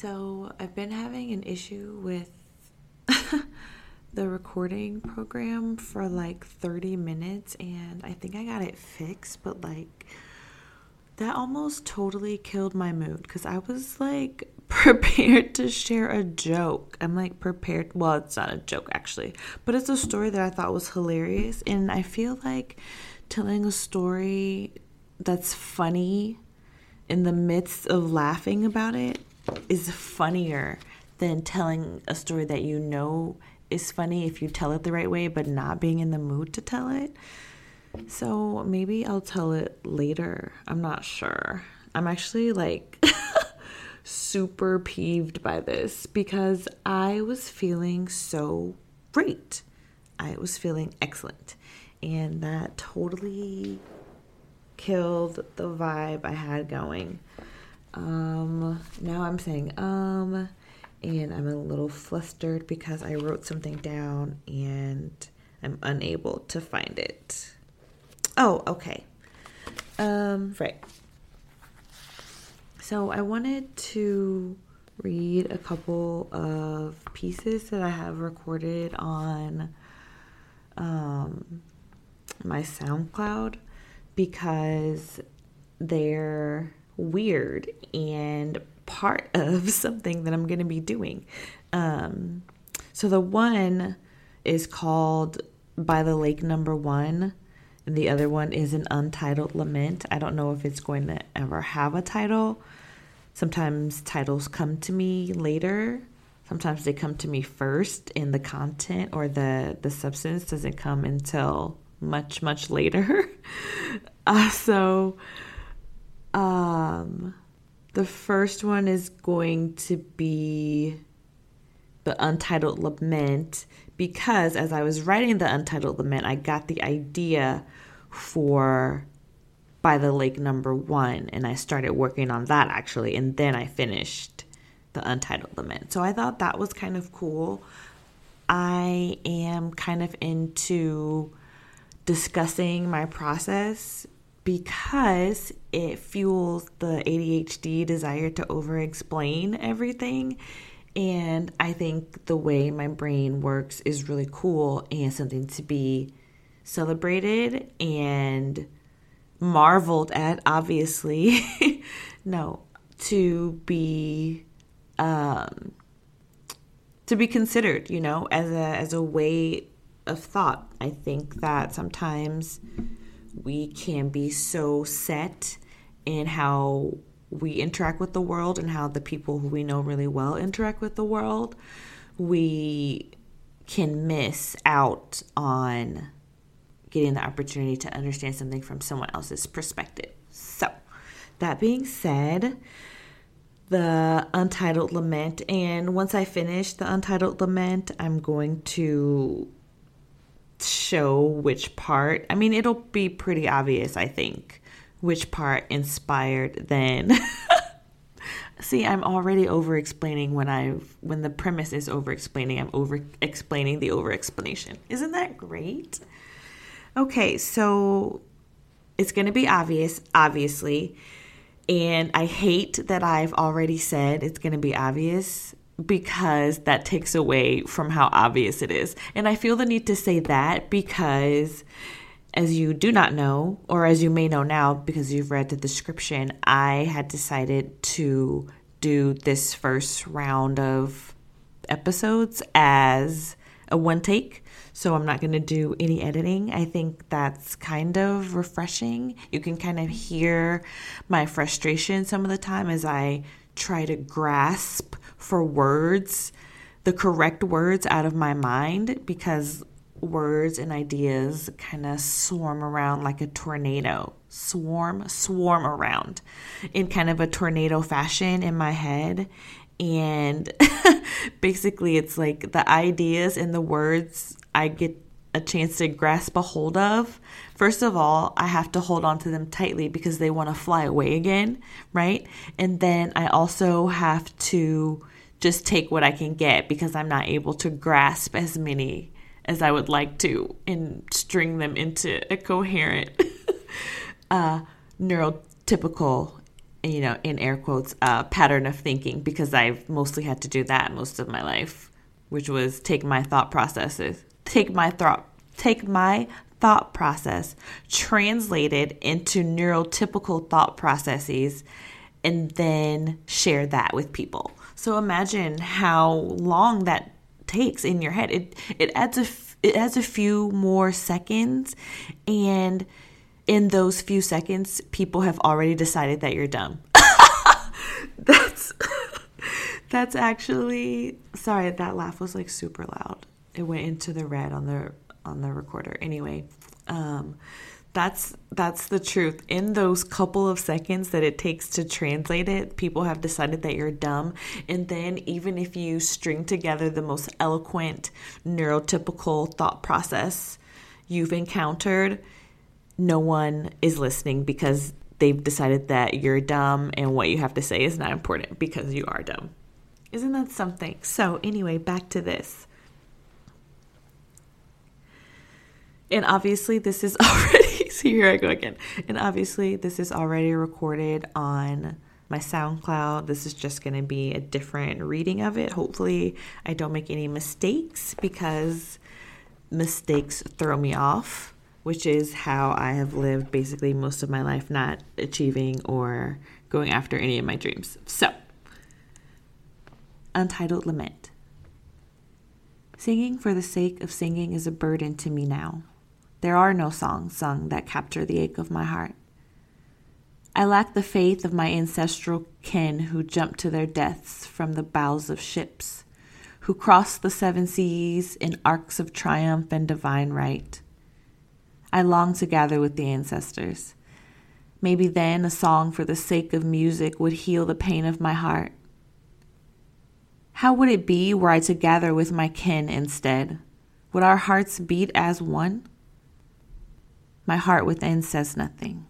So I've been having an issue with the recording program for like 30 minutes and I think I got it fixed, but like that almost totally killed my mood because I was like prepared to share a joke. I'm like prepared. Well, it's not a joke actually, but it's a story that I thought was hilarious. And I feel like telling a story that's funny in the midst of laughing about it is funnier than telling a story that you know is funny if you tell it the right way, but not being in the mood to tell it. So maybe I'll tell it later. I'm not sure. I'm actually like super peeved by this because I was feeling so great. I was feeling excellent. And that totally killed the vibe I had going. Um, now I'm saying um, and I'm a little flustered because I wrote something down and I'm unable to find it. Oh, okay. Um, right. So I wanted to read a couple of pieces that I have recorded on um, my SoundCloud because they're weird and part of something that I'm going to be doing. Um, so the one is called By the Lake Number One, and the other one is an untitled lament. I don't know if it's going to ever have a title. Sometimes titles come to me later. Sometimes they come to me first, and the content or the the substance doesn't come until much much later. uh, so, um, the first one is going to be the Untitled Lament because as I was writing the Untitled Lament, I got the idea for By the Lake number one, and I started working on that actually, and then I finished the Untitled Lament. So I thought that was kind of cool. I am kind of into discussing my process because it fuels the ADHD desire to over explain everything. And I think the way my brain works is really cool and something to be celebrated and marveled at, obviously. no, to be um, to be considered, you know, as a as a way of thought. I think that sometimes we can be so set in how we interact with the world and how the people who we know really well interact with the world, we can miss out on getting the opportunity to understand something from someone else's perspective. So, that being said, the Untitled Lament, and once I finish the Untitled Lament, I'm going to show which part. I mean, it'll be pretty obvious, I think, which part inspired then. See, I'm already over explaining when I when the premise is over explaining, I'm over explaining the over explanation. Isn't that great? Okay, so it's going to be obvious, obviously. And I hate that I've already said it's going to be obvious because that takes away from how obvious it is. And I feel the need to say that because, as you do not know, or as you may know now because you've read the description, I had decided to do this first round of episodes as a one take. So I'm not going to do any editing. I think that's kind of refreshing. You can kind of hear my frustration some of the time as I try to grasp for words, the correct words out of my mind because words and ideas kind of swarm around like a tornado. Swarm, swarm around in kind of a tornado fashion in my head. And basically, it's like the ideas and the words I get a chance to grasp a hold of, first of all, I have to hold on to them tightly because they want to fly away again, right? And then I also have to just take what I can get because I'm not able to grasp as many as I would like to and string them into a coherent, uh, neurotypical you know, in air quotes, uh, pattern of thinking because I've mostly had to do that most of my life, which was take my thought processes, take my thought, take my thought process, translate it into neurotypical thought processes, and then share that with people. So imagine how long that takes in your head. It it adds a it adds a few more seconds and in those few seconds people have already decided that you're dumb. that's that's actually sorry that laugh was like super loud. It went into the red on the on the recorder. Anyway, um that's that's the truth. In those couple of seconds that it takes to translate it people have decided that you're dumb. And then even if you string together the most eloquent neurotypical thought process you've encountered no one is listening because they've decided that you're dumb and what you have to say is not important because you are dumb. Isn't that something? So anyway back to this. And obviously this is already here I go again. And obviously this is already recorded on my SoundCloud. This is just going to be a different reading of it. Hopefully I don't make any mistakes because mistakes throw me off, which is how I have lived basically most of my life not achieving or going after any of my dreams. So, Untitled Lament. Singing for the sake of singing is a burden to me now. There are no songs sung that capture the ache of my heart. I lack the faith of my ancestral kin who jumped to their deaths from the bows of ships, who crossed the seven seas in arcs of triumph and divine right. I long to gather with the ancestors. Maybe then a song for the sake of music would heal the pain of my heart. How would it be were I to gather with my kin instead? Would our hearts beat as one? My heart within says nothing.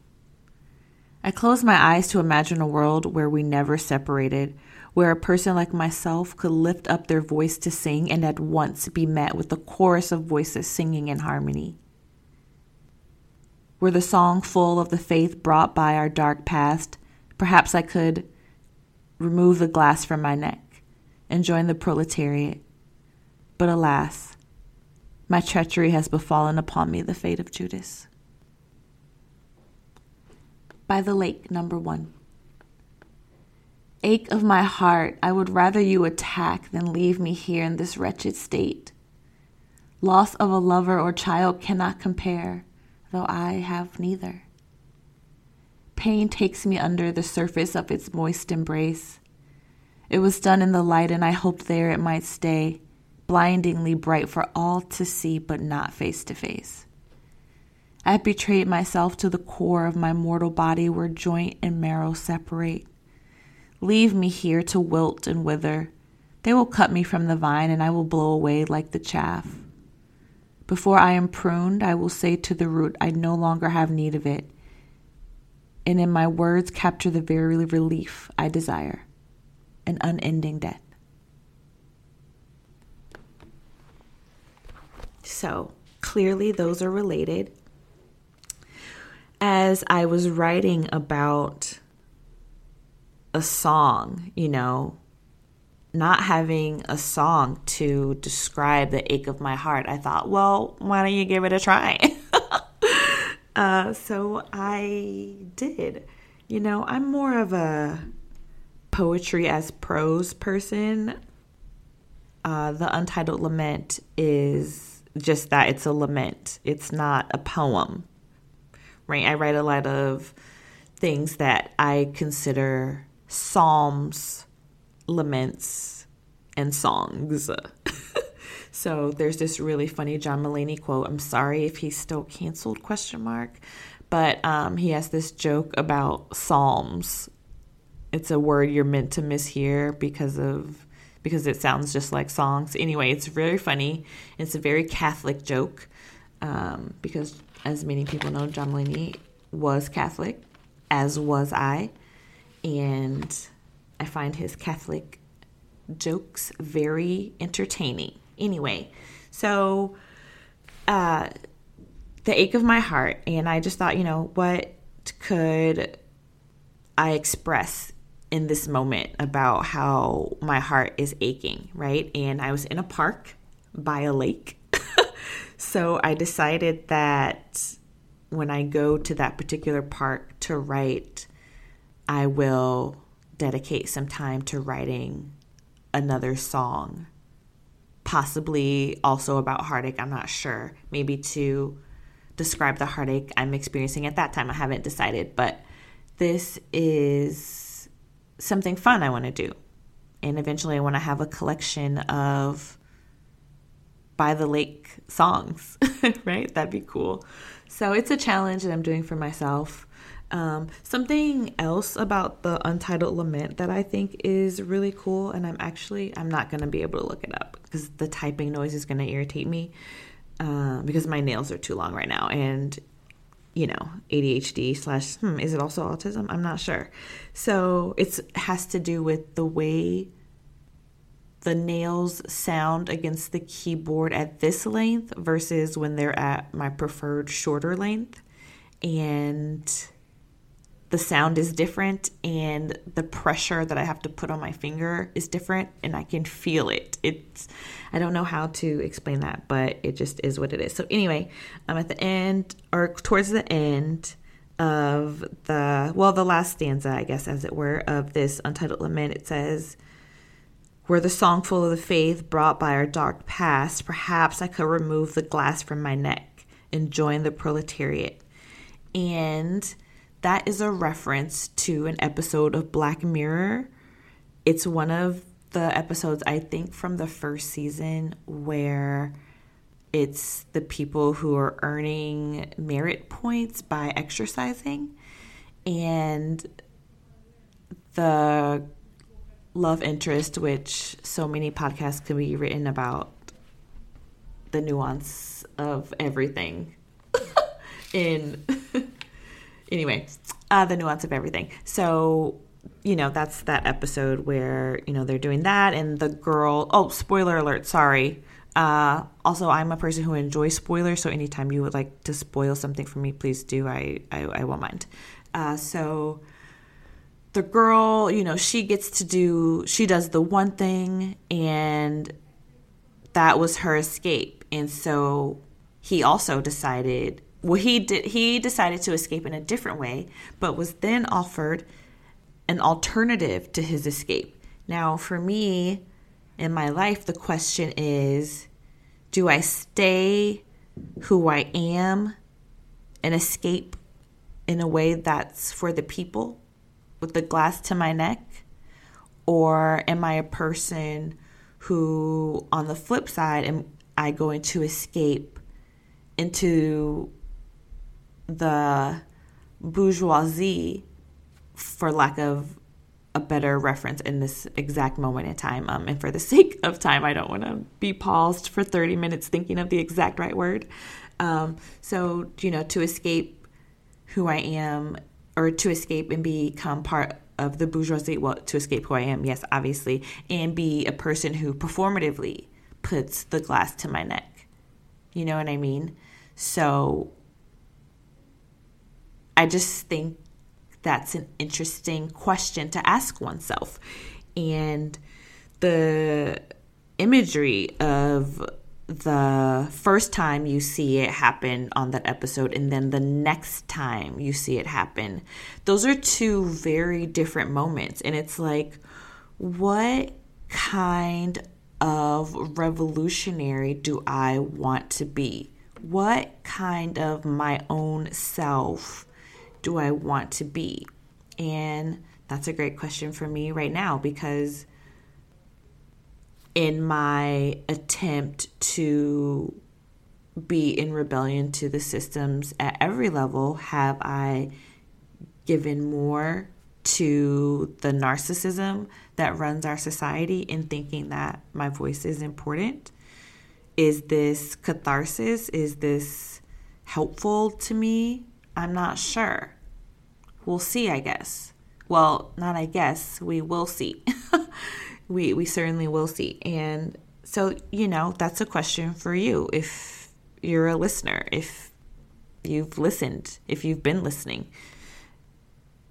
I close my eyes to imagine a world where we never separated, where a person like myself could lift up their voice to sing and at once be met with a chorus of voices singing in harmony. Were the song full of the faith brought by our dark past, perhaps I could remove the glass from my neck and join the proletariat. But alas, my treachery has befallen upon me the fate of Judas by the lake, number one. Ache of my heart, I would rather you attack than leave me here in this wretched state. Loss of a lover or child cannot compare, though I have neither. Pain takes me under the surface of its moist embrace. It was done in the light, and I hoped there it might stay, blindingly bright for all to see, but not face to face. I have betrayed myself to the core of my mortal body where joint and marrow separate. Leave me here to wilt and wither. They will cut me from the vine, and I will blow away like the chaff. Before I am pruned, I will say to the root, I no longer have need of it. And in my words, capture the very relief I desire an unending death. So, clearly, those are related as I was writing about a song, you know, not having a song to describe the ache of my heart, I thought, well, why don't you give it a try? uh, so I did. You know, I'm more of a poetry as prose person. Uh, the Untitled Lament is just that it's a lament, it's not a poem right? I write a lot of things that I consider psalms, laments, and songs. so there's this really funny John Mulaney quote. I'm sorry if he's still canceled question mark, but um, he has this joke about psalms. It's a word you're meant to mishear because of because it sounds just like songs. Anyway, it's very funny. It's a very Catholic joke um, because as many people know, John Mulaney was Catholic, as was I, and I find his Catholic jokes very entertaining. Anyway, so uh, the ache of my heart, and I just thought, you know, what could I express in this moment about how my heart is aching, right? And I was in a park by a lake. So I decided that when I go to that particular park to write, I will dedicate some time to writing another song. Possibly also about heartache, I'm not sure. Maybe to describe the heartache I'm experiencing at that time. I haven't decided, but this is something fun I want to do. And eventually I want to have a collection of by the lake songs, right? That'd be cool. So it's a challenge that I'm doing for myself. Um, something else about the Untitled Lament that I think is really cool, and I'm actually I'm not gonna be able to look it up because the typing noise is gonna irritate me uh, because my nails are too long right now, and you know ADHD slash hmm, is it also autism? I'm not sure. So it has to do with the way the nails sound against the keyboard at this length versus when they're at my preferred shorter length, and the sound is different and the pressure that I have to put on my finger is different and I can feel it. It's I don't know how to explain that, but it just is what it is. So anyway, I'm at the end or towards the end of the well, the last stanza, I guess as it were, of this untitled lament. It says were the song full of the faith brought by our dark past, perhaps I could remove the glass from my neck and join the proletariat. And that is a reference to an episode of Black Mirror. It's one of the episodes, I think, from the first season where it's the people who are earning merit points by exercising. And the love interest, which so many podcasts can be written about the nuance of everything in anyway, uh, the nuance of everything. So, you know, that's that episode where, you know, they're doing that and the girl, oh, spoiler alert, sorry. Uh, also, I'm a person who enjoys spoilers, so anytime you would like to spoil something for me, please do. I, I, I won't mind. Uh, so the girl, you know, she gets to do, she does the one thing, and that was her escape. And so he also decided well he did he decided to escape in a different way but was then offered an alternative to his escape now for me in my life the question is do i stay who i am and escape in a way that's for the people with the glass to my neck or am i a person who on the flip side am i going to escape into the bourgeoisie, for lack of a better reference in this exact moment in time. Um, and for the sake of time, I don't want to be paused for 30 minutes thinking of the exact right word. Um, so, you know, to escape who I am or to escape and become part of the bourgeoisie, well, to escape who I am, yes, obviously, and be a person who performatively puts the glass to my neck. You know what I mean? So I just think that's an interesting question to ask oneself. And the imagery of the first time you see it happen on that episode and then the next time you see it happen, those are two very different moments. And it's like, what kind of revolutionary do I want to be? What kind of my own self do I want to be? And that's a great question for me right now because in my attempt to be in rebellion to the systems at every level, have I given more to the narcissism that runs our society in thinking that my voice is important? Is this catharsis? Is this helpful to me? I'm not sure. We'll see, I guess. Well, not I guess, we will see. we we certainly will see. And so, you know, that's a question for you if you're a listener, if you've listened, if you've been listening.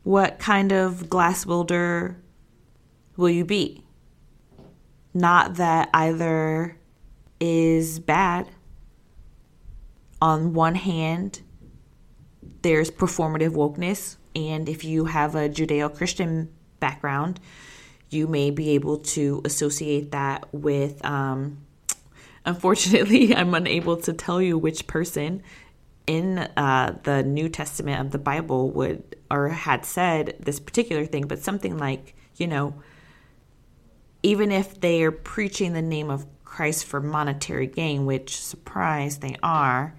what kind of glass builder will you be? Not that either is bad. On one hand, there's performative wokeness, and if you have a Judeo Christian background, you may be able to associate that with. Um, unfortunately, I'm unable to tell you which person in uh, the New Testament of the Bible would or had said this particular thing, but something like, you know, even if they are preaching the name of Christ for monetary gain, which surprise they are,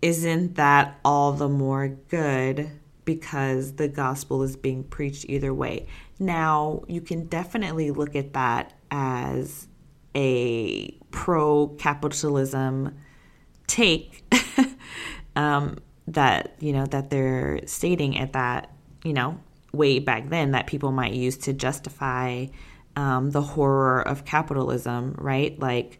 isn't that all the more good because the gospel is being preached either way? Now, you can definitely look at that as a pro capitalism take um, that, you know, that they're stating at that, you know, way back then that people might use to justify um, the horror of capitalism, right? Like,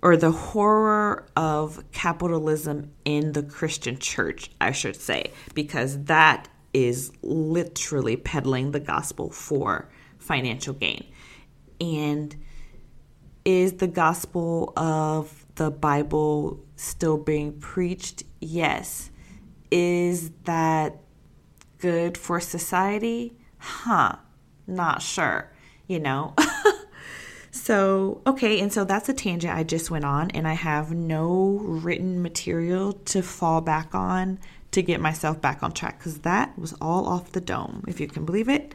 or the horror of capitalism in the Christian church, I should say, because that is literally peddling the gospel for financial gain. And is the gospel of the Bible still being preached? Yes. Is that good for society? Huh, not sure, you know? so, okay, and so that's a tangent I just went on, and I have no written material to fall back on to get myself back on track because that was all off the dome, if you can believe it.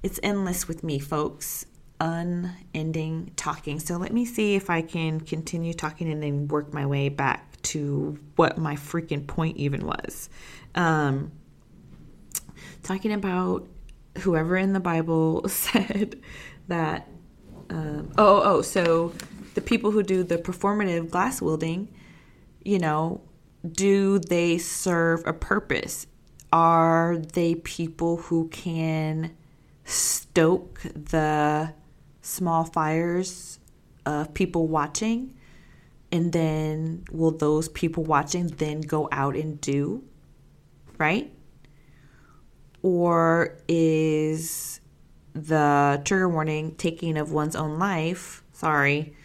It's endless with me, folks. Unending talking. So let me see if I can continue talking and then work my way back to what my freaking point even was. Um, talking about whoever in the Bible said that. Um, oh, oh, so the people who do the performative glass wielding, you know, do they serve a purpose? Are they people who can stoke the small fires of people watching? And then will those people watching then go out and do? Right? Or is the trigger warning taking of one's own life, sorry,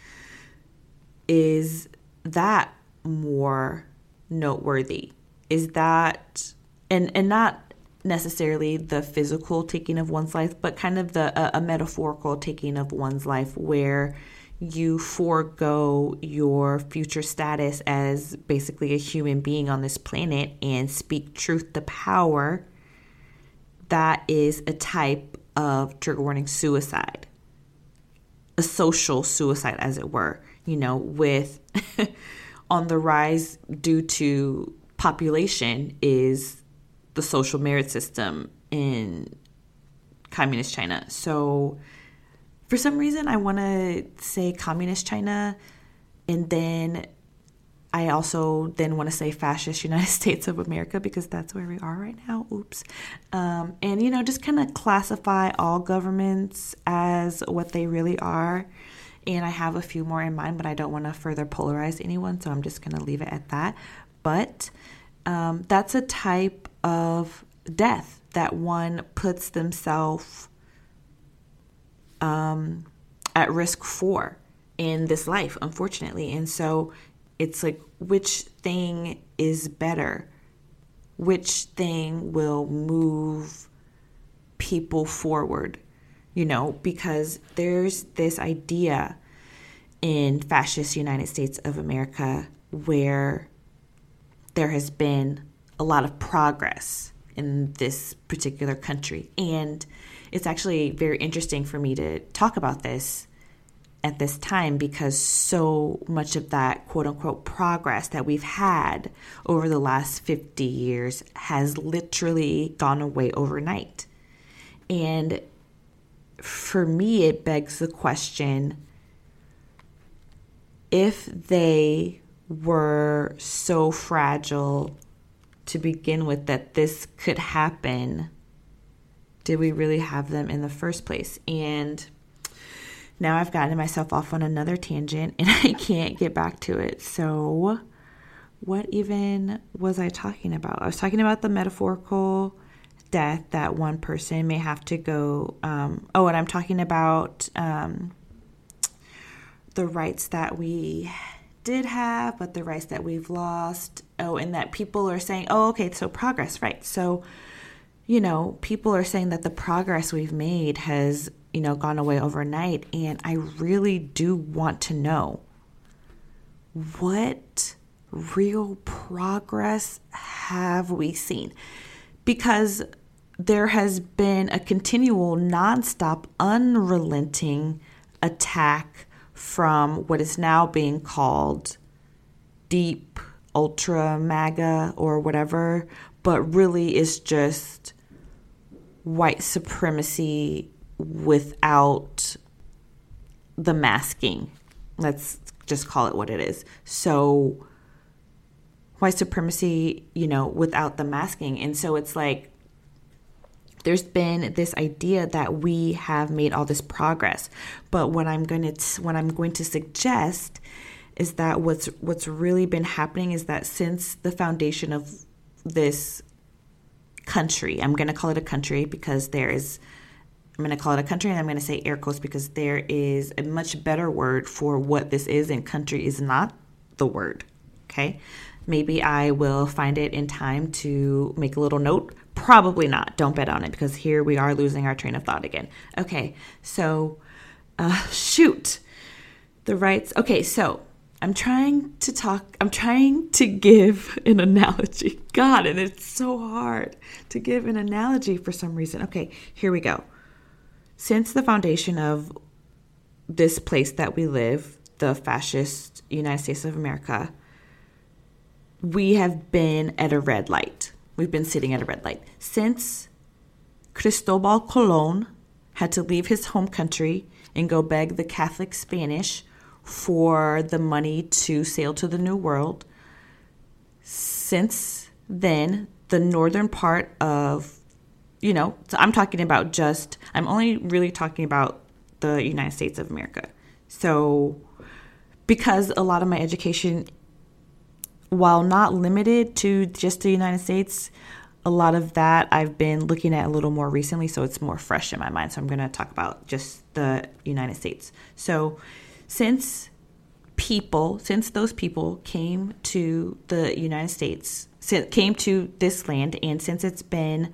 is that more noteworthy? Is that and and not necessarily the physical taking of one's life, but kind of the a, a metaphorical taking of one's life where you forego your future status as basically a human being on this planet and speak truth to power that is a type of trigger warning suicide, a social suicide, as it were, you know, with on the rise due to population is the social merit system in communist China. So, for some reason, I want to say communist China and then I also then want to say fascist United States of America because that's where we are right now. Oops. Um, and, you know, just kind of classify all governments as what they really are. And I have a few more in mind, but I don't want to further polarize anyone, so I'm just going to leave it at that. But um, that's a type of death that one puts themselves um, at risk for in this life, unfortunately. And so it's like which thing is better? Which thing will move people forward? You know, because there's this idea in fascist United States of America where there has been a lot of progress in this particular country. And it's actually very interesting for me to talk about this at this time because so much of that quote unquote progress that we've had over the last 50 years has literally gone away overnight. And for me, it begs the question if they were so fragile to begin with that this could happen, did we really have them in the first place? And now I've gotten myself off on another tangent and I can't get back to it. So, what even was I talking about? I was talking about the metaphorical death that one person may have to go. Um, oh, and I'm talking about um, the rights that we did have, but the rights that we've lost. Oh, and that people are saying, oh, okay, so progress, right? So, you know, people are saying that the progress we've made has, you know, gone away overnight. And I really do want to know what real progress have we seen? Because there has been a continual, nonstop, unrelenting attack from what is now being called deep ultra MAGA or whatever, but really is just white supremacy without the masking. Let's just call it what it is. So, white supremacy, you know, without the masking. And so it's like there's been this idea that we have made all this progress. But what I'm going to what I'm going to suggest is that what's what's really been happening is that since the foundation of this country, I'm going to call it a country because there is I'm going to call it a country and I'm going to say air quotes because there is a much better word for what this is and country is not the word. Okay? Maybe I will find it in time to make a little note Probably not. Don't bet on it because here we are losing our train of thought again. Okay, so uh, shoot. The rights. Okay, so I'm trying to talk, I'm trying to give an analogy. God, and it's so hard to give an analogy for some reason. Okay, here we go. Since the foundation of this place that we live, the fascist United States of America, we have been at a red light. We've been sitting at a red light. Since Cristobal Colon had to leave his home country and go beg the Catholic Spanish for the money to sail to the New World, since then, the northern part of, you know, so I'm talking about just, I'm only really talking about the United States of America. So, because a lot of my education while not limited to just the United States, a lot of that I've been looking at a little more recently, so it's more fresh in my mind. So I'm going to talk about just the United States. So, since people, since those people came to the United States, came to this land, and since it's been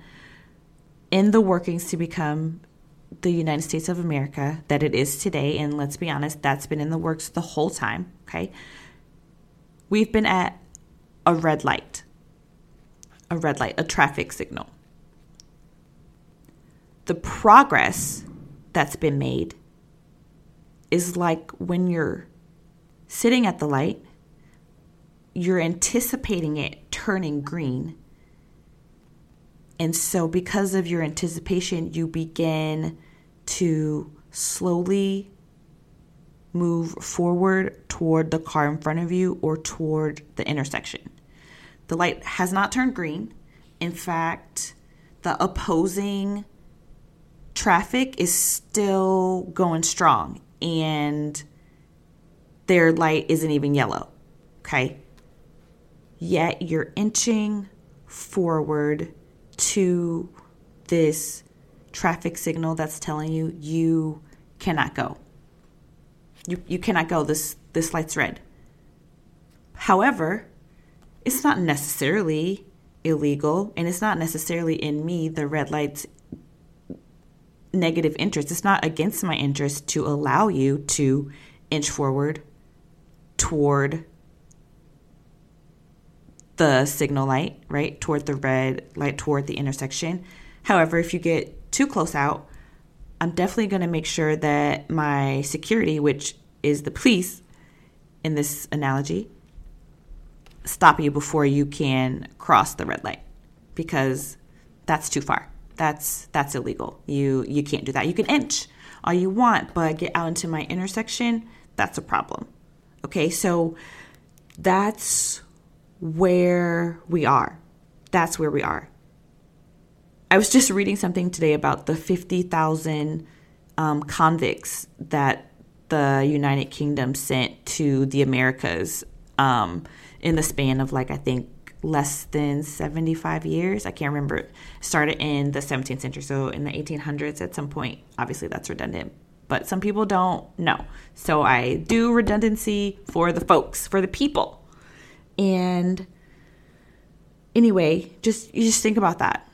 in the workings to become the United States of America that it is today, and let's be honest, that's been in the works the whole time, okay? We've been at a red light, a red light, a traffic signal. The progress that's been made is like when you're sitting at the light, you're anticipating it turning green. And so, because of your anticipation, you begin to slowly move forward toward the car in front of you or toward the intersection. The light has not turned green. In fact, the opposing traffic is still going strong and their light isn't even yellow. Okay. Yet you're inching forward to this traffic signal that's telling you you cannot go. You, you cannot go. This this light's red. However, it's not necessarily illegal and it's not necessarily in me the red light's negative interest it's not against my interest to allow you to inch forward toward the signal light right toward the red light toward the intersection however if you get too close out i'm definitely going to make sure that my security which is the police in this analogy stop you before you can cross the red light because that's too far. That's that's illegal. You you can't do that. You can inch all you want, but get out into my intersection, that's a problem. Okay? So that's where we are. That's where we are. I was just reading something today about the 50,000 um, convicts that the United Kingdom sent to the Americas um, in the span of like I think less than 75 years. I can't remember. It Started in the 17th century, so in the 1800s at some point. Obviously, that's redundant, but some people don't know. So I do redundancy for the folks, for the people. And anyway, just you just think about that.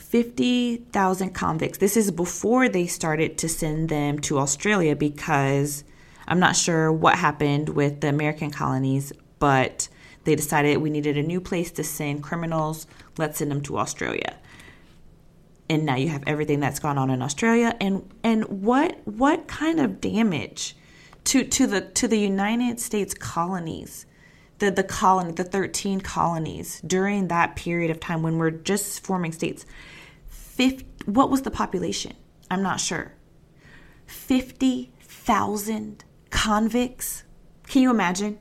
50,000 convicts. This is before they started to send them to Australia because I'm not sure what happened with the American colonies, but they decided we needed a new place to send criminals. Let's send them to Australia. And now you have everything that's gone on in Australia and and what what kind of damage to to the to the United States colonies the the colony the 13 colonies during that period of time when we're just forming states 50, what was the population i'm not sure 50,000 convicts can you imagine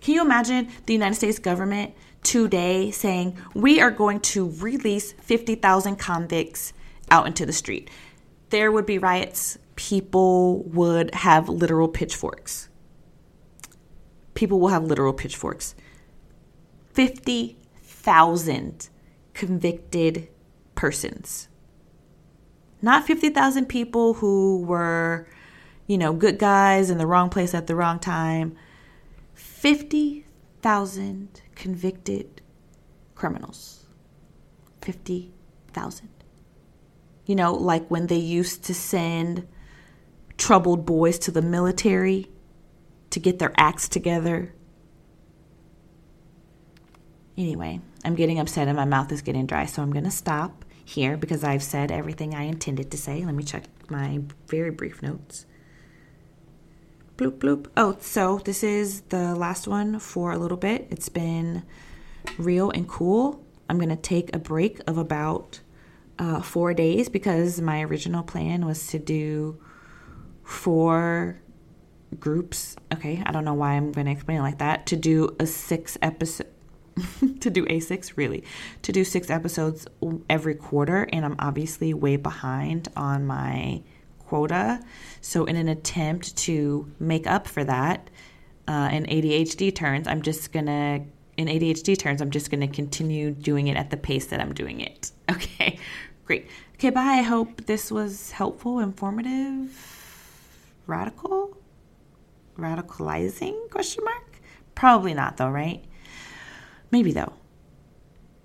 can you imagine the United States government today saying, we are going to release 50,000 convicts out into the street? There would be riots. People would have literal pitchforks. People will have literal pitchforks. 50,000 convicted persons. Not 50,000 people who were, you know, good guys in the wrong place at the wrong time 50,000 convicted criminals. 50,000. You know, like when they used to send troubled boys to the military to get their acts together. Anyway, I'm getting upset and my mouth is getting dry, so I'm going to stop here because I've said everything I intended to say. Let me check my very brief notes bloop bloop. Oh, so this is the last one for a little bit. It's been real and cool. I'm gonna take a break of about uh, four days because my original plan was to do four groups. Okay, I don't know why I'm gonna explain it like that. To do a six episode. to do A6, really, to do six episodes every quarter, and I'm obviously way behind on my quota. So, in an attempt to make up for that, uh, in ADHD terms, I'm just gonna, in ADHD terms, I'm just gonna continue doing it at the pace that I'm doing it. Okay, great. Okay, bye. I hope this was helpful, informative, radical, radicalizing? Question mark. Probably not, though, right? Maybe though.